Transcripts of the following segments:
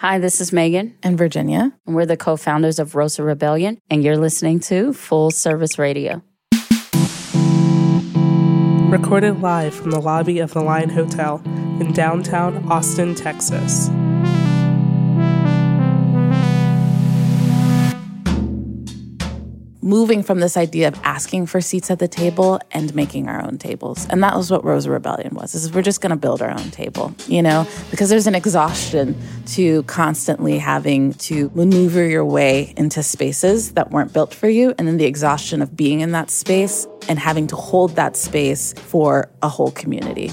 Hi, this is Meagan. And Virginia. And we're the co founders of Rosa Rebellion, and you're listening to Full Service Radio. Recorded live from the lobby of the Line Hotel in downtown Austin, Texas. Moving from this idea of asking for seats at the table and making our own tables. And that was what Rosa Rebellion was. Is we're just going to build our own table, you know, because there's an exhaustion to constantly having to maneuver your way into spaces that weren't built for you and then the exhaustion of being in that space and having to hold that space for a whole community.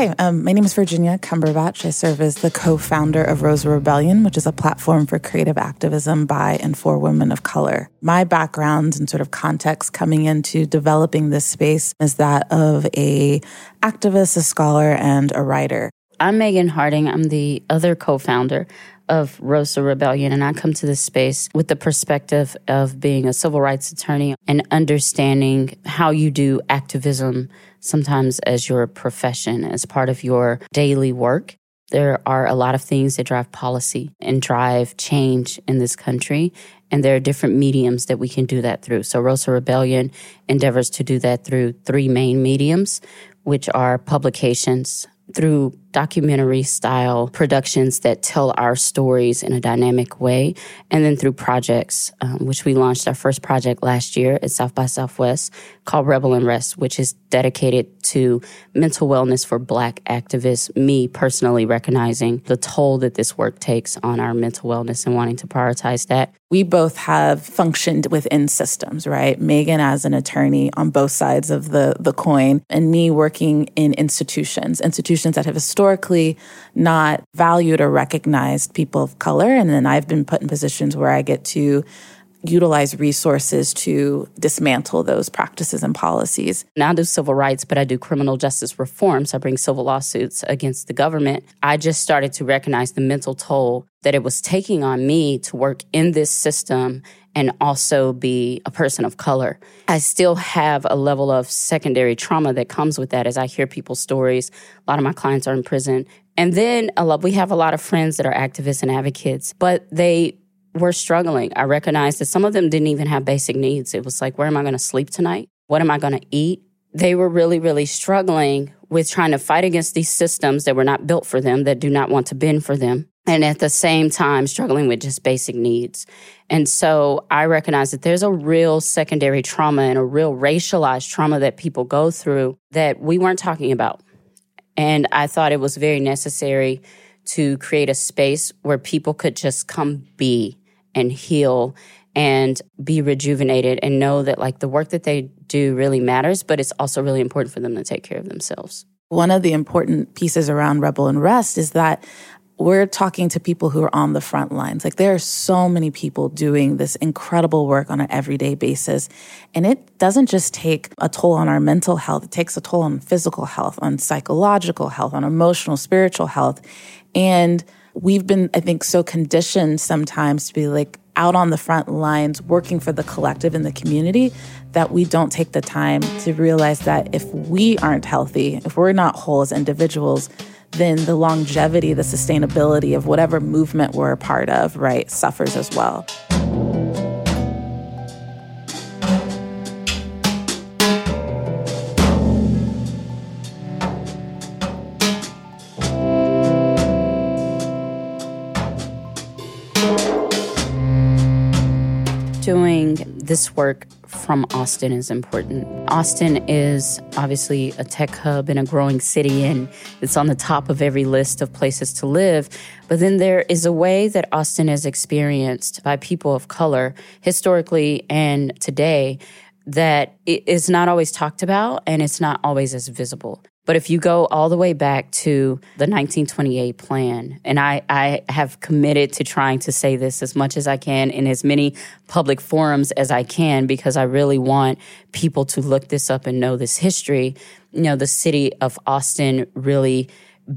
Hi, um, my name is Virginia Cumberbatch. I serve as the co founder of Rosa Rebellion, which is a platform for creative activism by and for women of color. My background and sort of context coming into developing this space is that of a activist, a scholar, and a writer. I'm Meagan Harding. I'm the other co founder of Rosa Rebellion, and I come to this space with the perspective of being a civil rights attorney and understanding how you do activism sometimes as your profession, as part of your daily work. There are a lot of things that drive policy and drive change in this country. And there are different mediums that we can do that through. So Rosa Rebellion endeavors to do that through three main mediums, which are publications, through documentary style productions that tell our stories in a dynamic way, and then through projects, um, which we launched our first project last year at South by Southwest called Rebel and Rest, which is dedicated to mental wellness for Black activists. Me personally recognizing the toll that this work takes on our mental wellness and wanting to prioritize that. We both have functioned within systems, right? Meagan as an attorney on both sides of the, the coin, and me working in institutions, institutions that have historically not valued or recognized people of color. And then I've been put in positions where I get to utilize resources to dismantle those practices and policies. Now I do civil rights, but I do criminal justice reforms. So I bring civil lawsuits against the government. I just started to recognize the mental toll that it was taking on me to work in this system and also be a person of color. I still have a level of secondary trauma that comes with that as I hear people's stories. A lot of my clients are in prison. And then a lot, we have a lot of friends that are activists and advocates, but they were struggling. I recognized that some of them didn't even have basic needs. It was like, where am I going to sleep tonight? What am I going to eat? They were really, really struggling with trying to fight against these systems that were not built for them, that do not want to bend for them and at the same time struggling with just basic needs. And so I recognize that there's a real secondary trauma and a real racialized trauma that people go through that we weren't talking about. And I thought it was very necessary to create a space where people could just come be and heal and be rejuvenated and know that like the work that they do really matters, but it's also really important for them to take care of themselves. One of the important pieces around Rebel and Rest is that we're talking to people who are on the front lines. Like there are so many people doing this incredible work on an everyday basis. And it doesn't just take a toll on our mental health, it takes a toll on physical health, on psychological health, on emotional, spiritual health. And we've been, I think, so conditioned sometimes to be like out on the front lines, working for the collective and the community, that we don't take the time to realize that if we aren't healthy, if we're not whole as individuals, then the longevity, the sustainability of whatever movement we're a part of, right, suffers as well. Doing this work from Austin is important. Austin is obviously a tech hub and a growing city, and it's on the top of every list of places to live. But then there is a way that Austin is experienced by people of color historically and today that is not always talked about and it's not always as visible. But if you go all the way back to the 1928 plan, and I, I have committed to trying to say this as much as I can in as many public forums as I can, because I really want people to look this up and know this history. You know, the city of Austin really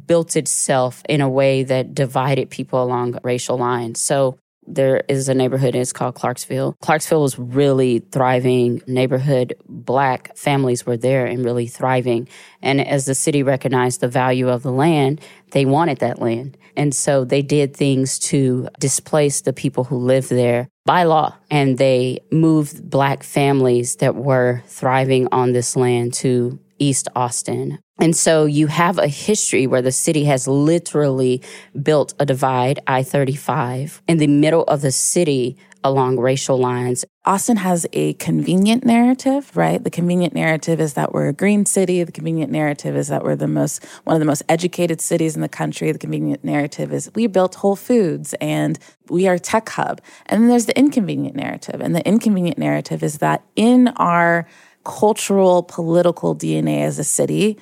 built itself in a way that divided people along racial lines. So There is a neighborhood, it's called Clarksville. Clarksville was really thriving neighborhood. Black families were there and really thriving. And as the city recognized the value of the land, they wanted that land. And so they did things to displace the people who lived there by law. And they moved black families that were thriving on this land to East Austin. And so you have a history where the city has literally built a divide, I 35, in the middle of the city along racial lines. Austin has a convenient narrative, right? The convenient narrative is that we're a green city. The convenient narrative is that we're the most, one of the most educated cities in the country. The convenient narrative is we built Whole Foods and we are tech hub. And then there's the inconvenient narrative. And the inconvenient narrative is that in our cultural, political DNA as a city,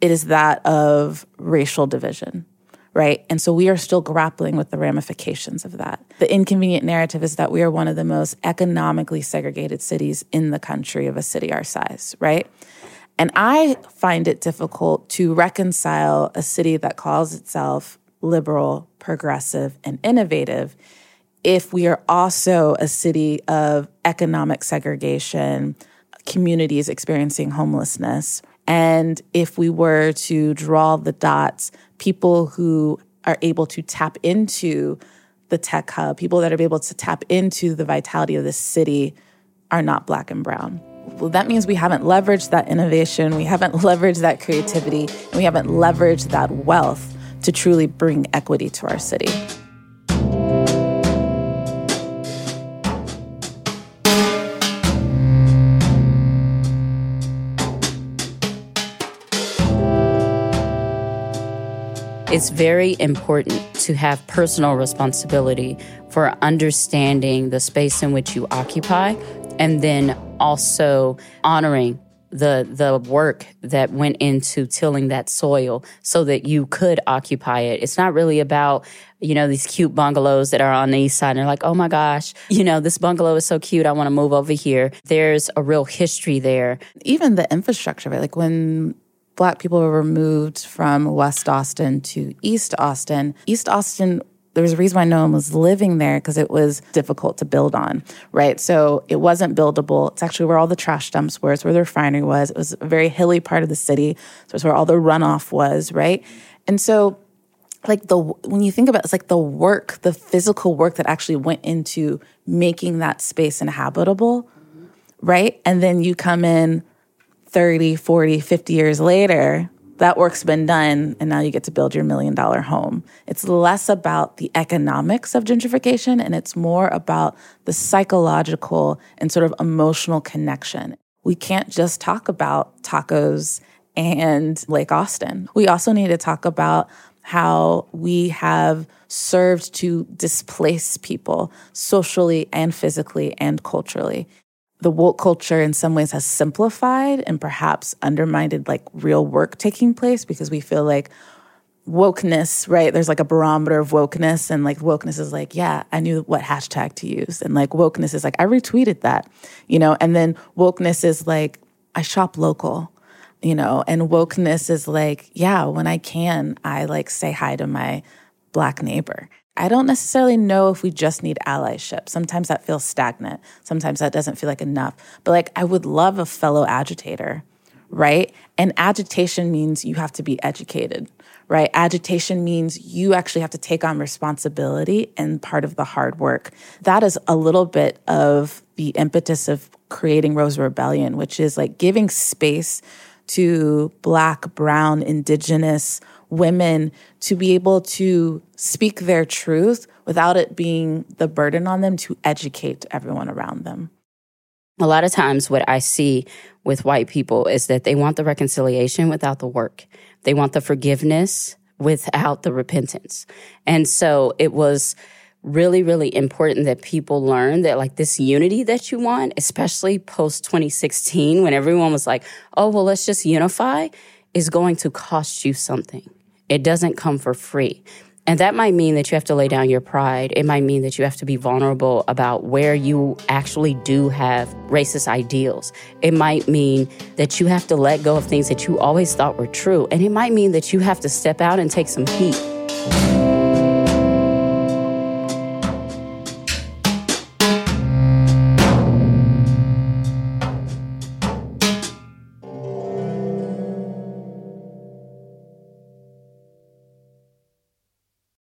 it is that of racial division, right? And so we are still grappling with the ramifications of that. The inconvenient narrative is that we are one of the most economically segregated cities in the country of a city our size, right? And I find it difficult to reconcile a city that calls itself liberal, progressive, and innovative if we are also a city of economic segregation, communities experiencing homelessness. And if we were to draw the dots, people who are able to tap into the tech hub, people that are able to tap into the vitality of the city are not black and brown. Well, that means we haven't leveraged that innovation, we haven't leveraged that creativity, and we haven't leveraged that wealth to truly bring equity to our city. It's very important to have personal responsibility for understanding the space in which you occupy and then also honoring the the work that went into tilling that soil so that you could occupy it. It's not really about, you know, these cute bungalows that are on the east side and they're like, oh my gosh, you know, this bungalow is so cute. I want to move over here. There's a real history there. Even the infrastructure, right? Like when black people were removed from West Austin to East Austin. East Austin there was a reason why no one was living there because it was difficult to build on, right? So it wasn't buildable. It's actually where all the trash dumps were. It's where the refinery was. It was a very hilly part of the city. So it's where all the runoff was, right? And so, like the when you think about it, it's like the work, the physical work that actually went into making that space inhabitable, right? And then you come in 30, 40, 50 years later, that work's been done and now you get to build your million dollar home. It's less about the economics of gentrification and it's more about the psychological and sort of emotional connection. We can't just talk about tacos and Lake Austin. We also need to talk about how we have served to displace people socially and physically and culturally the woke culture in some ways has simplified and perhaps undermined like real work taking place because we feel like wokeness, right? There's like a barometer of wokeness, and like wokeness is like, yeah, I knew what hashtag to use. And like wokeness is like, I retweeted that, you know? And then wokeness is like, I shop local, you know? And wokeness is like, yeah, when I can, I like say hi to my black neighbor. I don't necessarily know if we just need allyship. Sometimes that feels stagnant. Sometimes that doesn't feel like enough. But like, I would love a fellow agitator, right? And agitation means you have to be educated, right? Agitation means you actually have to take on responsibility and part of the hard work. That is a little bit of the impetus of creating Rosa Rebellion, which is like giving space to Black, Brown, Indigenous, women to be able to speak their truth without it being the burden on them to educate everyone around them. A lot of times, what I see with white people is that they want the reconciliation without the work. They want the forgiveness without the repentance. And so it was really, really important that people learn that like this unity that you want, especially post 2016, when everyone was like, oh, well, let's just unify, is going to cost you something. It doesn't come for free. And that might mean that you have to lay down your pride. It might mean that you have to be vulnerable about where you actually do have racist ideals. It might mean that you have to let go of things that you always thought were true. And it might mean that you have to step out and take some heat.